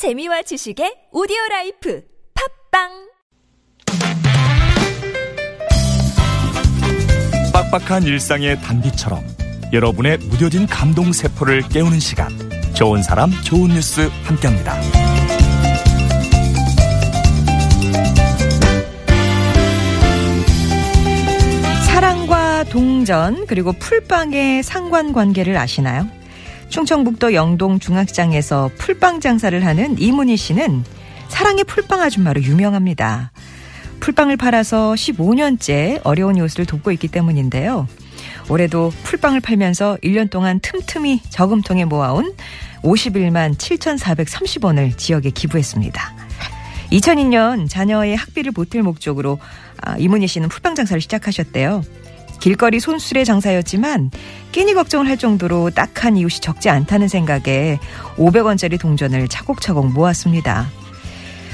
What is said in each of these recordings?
재미와 지식의 오디오 life 팟빵 빡빡한 일상의 단비처럼 여러분의 무뎌진 감동 세포를 깨우는 시간 좋은 사람 좋은 뉴스 함께합니다. 사랑과 동전 그리고 풀빵의 상관관계를 아시나요? 충청북도 영동 중학장에서 풀빵 장사를 하는 이문희 씨는 사랑의 풀빵 아줌마로 유명합니다. 풀빵을 팔아서 15년째 어려운 이웃을 돕고 있기 때문인데요. 올해도 풀빵을 팔면서 1년 동안 틈틈이 저금통에 모아온 51만 7,430원을 지역에 기부했습니다. 2002년 자녀의 학비를 보탤 목적으로 아, 이문희 씨는 풀빵 장사를 시작하셨대요. 길거리 손수레 장사였지만 끼니 걱정을 할 정도로 딱한 이웃이 적지 않다는 생각에 500원짜리 동전을 차곡차곡 모았습니다.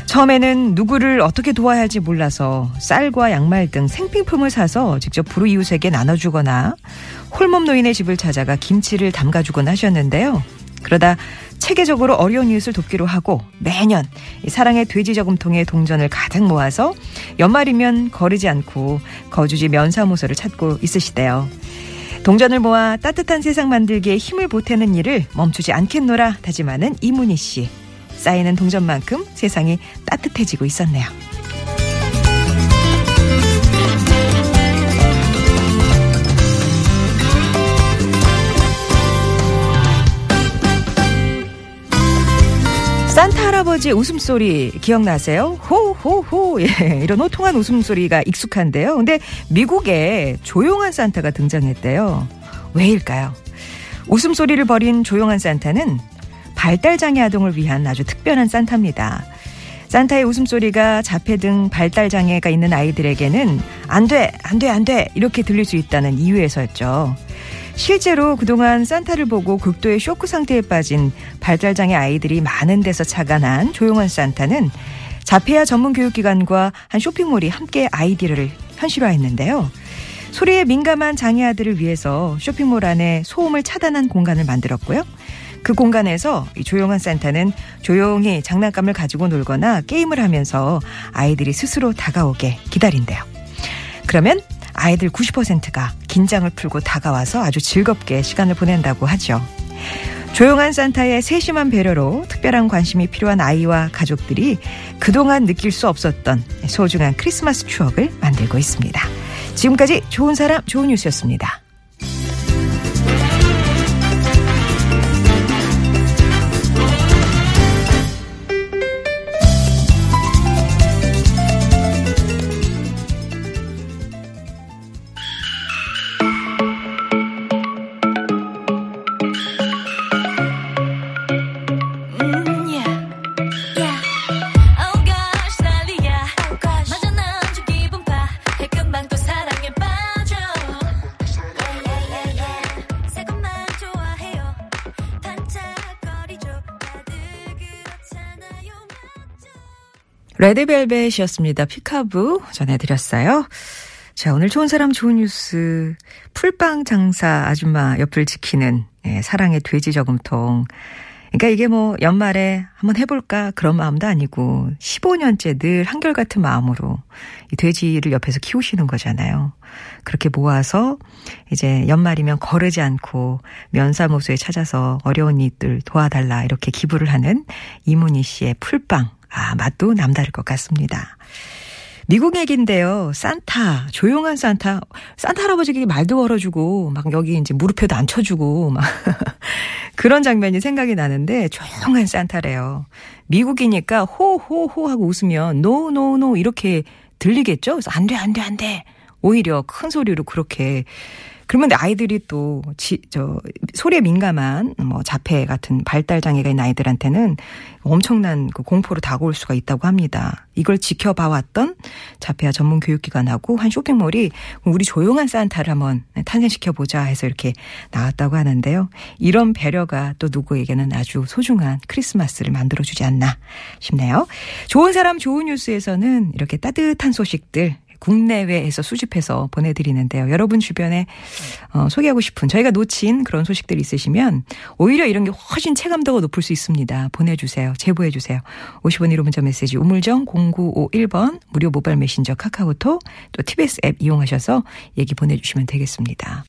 처음에는 누구를 어떻게 도와야 할지 몰라서 쌀과 양말 등 생필품을 사서 직접 불우이웃에게 나눠주거나 홀몸 노인의 집을 찾아가 김치를 담가주곤 하셨는데요. 그러다 체계적으로 어려운 이웃을 돕기로 하고 매년 사랑의 돼지 저금통에 동전을 가득 모아서 연말이면 거르지 않고 거주지 면사무소를 찾고 있으시대요. 동전을 모아 따뜻한 세상 만들기에 힘을 보태는 일을 멈추지 않겠노라 다짐하는 이문희 씨. 쌓이는 동전만큼 세상이 따뜻해지고 있었네요. 할아버지의 웃음소리 기억나세요? 호호호 예, 이런 호탕한 웃음소리가 익숙한데요. 근데 미국에 조용한 산타가 등장했대요. 왜일까요? 웃음소리를 버린 조용한 산타는 발달장애 아동을 위한 아주 특별한 산타입니다. 산타의 웃음소리가 자폐 등 발달 장애가 있는 아이들에게는 안 돼, 안 돼, 안 돼, 이렇게 들릴 수 있다는 이유에서였죠. 실제로 그동안 산타를 보고 극도의 쇼크 상태에 빠진 발달 장애 아이들이 많은 데서 착안한 조용한 산타는 자폐아 전문 교육기관과 한 쇼핑몰이 함께 아이디어를 현실화했는데요. 소리에 민감한 장애 아들을 위해서 쇼핑몰 안에 소음을 차단한 공간을 만들었고요. 그 공간에서 이 조용한 산타는 조용히 장난감을 가지고 놀거나 게임을 하면서 아이들이 스스로 다가오게 기다린대요. 그러면 아이들 90%가 긴장을 풀고 다가와서 아주 즐겁게 시간을 보낸다고 하죠. 조용한 산타의 세심한 배려로 특별한 관심이 필요한 아이와 가족들이 그동안 느낄 수 없었던 소중한 크리스마스 추억을 만들고 있습니다. 지금까지 좋은 사람, 좋은 뉴스였습니다. 레드벨벳이었습니다. 피카부 전해드렸어요. 자, 오늘 좋은 사람 좋은 뉴스. 풀빵 장사 아줌마 옆을 지키는 예, 사랑의 돼지 저금통. 그러니까 이게 뭐 연말에 한번 해볼까 그런 마음도 아니고 15년째 늘 한결같은 마음으로 이 돼지를 옆에서 키우시는 거잖아요. 그렇게 모아서 이제 연말이면 거르지 않고 면사무소에 찾아서 어려운 이들 도와달라 이렇게 기부를 하는 이문희 씨의 풀빵. 아, 맛도 남다를 것 같습니다. 미국 얘기인데요. 산타, 조용한 산타. 산타 할아버지에게 말도 걸어주고, 막 여기 이제 무릎에도 앉혀주고, 막. 그런 장면이 생각이 나는데, 조용한 산타래요. 미국이니까 호호호 하고 웃으면, no, no, no 이렇게 들리겠죠? 그래서 안 돼, 안 돼, 안 돼. 오히려 큰 소리로 그렇게. 그러면 아이들이 또, 지, 저, 소리에 민감한, 뭐, 자폐 같은 발달 장애가 있는 아이들한테는 엄청난 그 공포로 다가올 수가 있다고 합니다. 이걸 지켜봐왔던 자폐아 전문 교육기관하고 한 쇼핑몰이 우리 조용한 산타를 한번 탄생시켜보자 해서 이렇게 나왔다고 하는데요. 이런 배려가 또 누구에게는 아주 소중한 크리스마스를 만들어주지 않나 싶네요. 좋은 사람 좋은 뉴스에서는 이렇게 따뜻한 소식들 국내외에서 수집해서 보내드리는데요. 여러분 주변에 어, 소개하고 싶은 저희가 놓친 그런 소식들 있으시면 오히려 이런 게 훨씬 체감도가 높을 수 있습니다. 보내주세요. 제보해 주세요. 50원 1호 문자 메시지 우물정 0951번 무료 모바일 메신저 카카오톡 또 TBS 앱 이용하셔서 얘기 보내주시면 되겠습니다.